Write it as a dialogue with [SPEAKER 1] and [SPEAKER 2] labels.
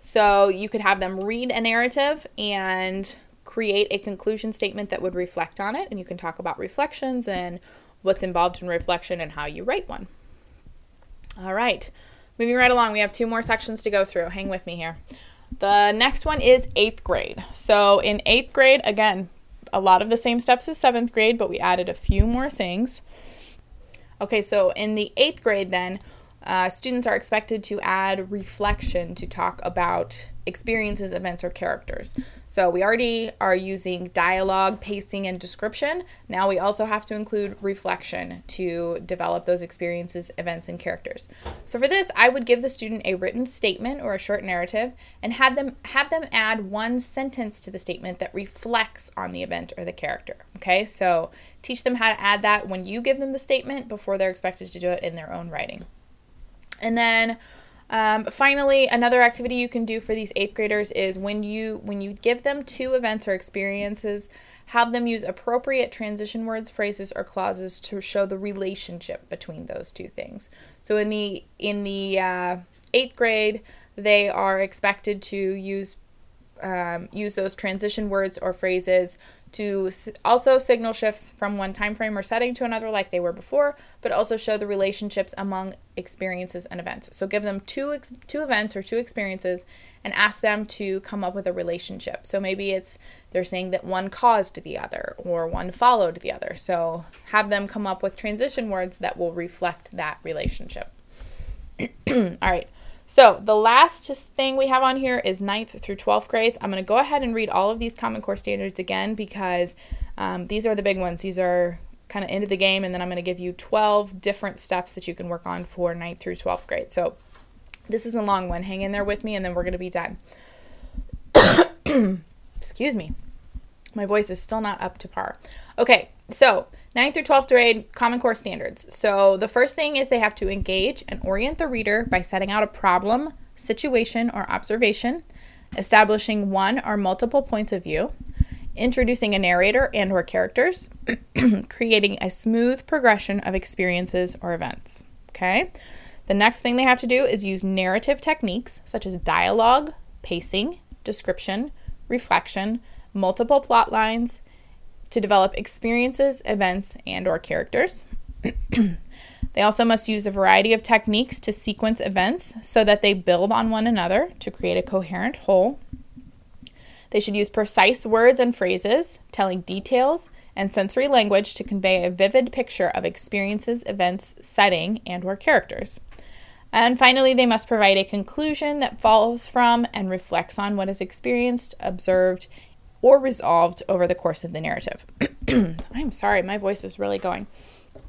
[SPEAKER 1] So you could have them read a narrative and create a conclusion statement that would reflect on it. And you can talk about reflections and what's involved in reflection and how you write one. All right, moving right along, we have two more sections to go through. Hang with me here. The next one is eighth grade. So in eighth grade, again, a lot of the same steps as seventh grade, but we added a few more things. Okay, so in the eighth grade, then, uh, students are expected to add reflection to talk about experiences, events, or characters. So we already are using dialogue, pacing, and description. Now we also have to include reflection to develop those experiences, events, and characters. So for this, I would give the student a written statement or a short narrative and have them have them add one sentence to the statement that reflects on the event or the character. Okay? So teach them how to add that when you give them the statement before they're expected to do it in their own writing. And then um, finally, another activity you can do for these eighth graders is when you when you give them two events or experiences, have them use appropriate transition words, phrases, or clauses to show the relationship between those two things. So in the in the uh, eighth grade, they are expected to use um, use those transition words or phrases to also signal shifts from one time frame or setting to another like they were before but also show the relationships among experiences and events. So give them two ex- two events or two experiences and ask them to come up with a relationship. So maybe it's they're saying that one caused the other or one followed the other. So have them come up with transition words that will reflect that relationship. All right so the last thing we have on here is 9th through 12th grades. I'm going to go ahead and read all of these Common Core standards again because um, these are the big ones. These are kind of into the game, and then I'm going to give you 12 different steps that you can work on for 9th through 12th grade. So this is a long one. Hang in there with me, and then we're going to be done. Excuse me. My voice is still not up to par. Okay, so 9th through 12th grade Common Core standards. So the first thing is they have to engage and orient the reader by setting out a problem, situation, or observation, establishing one or multiple points of view, introducing a narrator and or characters, creating a smooth progression of experiences or events. Okay? The next thing they have to do is use narrative techniques such as dialogue, pacing, description, reflection, multiple plot lines, to develop experiences, events, and or characters. they also must use a variety of techniques to sequence events so that they build on one another to create a coherent whole. They should use precise words and phrases, telling details and sensory language to convey a vivid picture of experiences, events, setting, and or characters. And finally, they must provide a conclusion that follows from and reflects on what is experienced, observed, or resolved over the course of the narrative. I'm sorry, my voice is really going.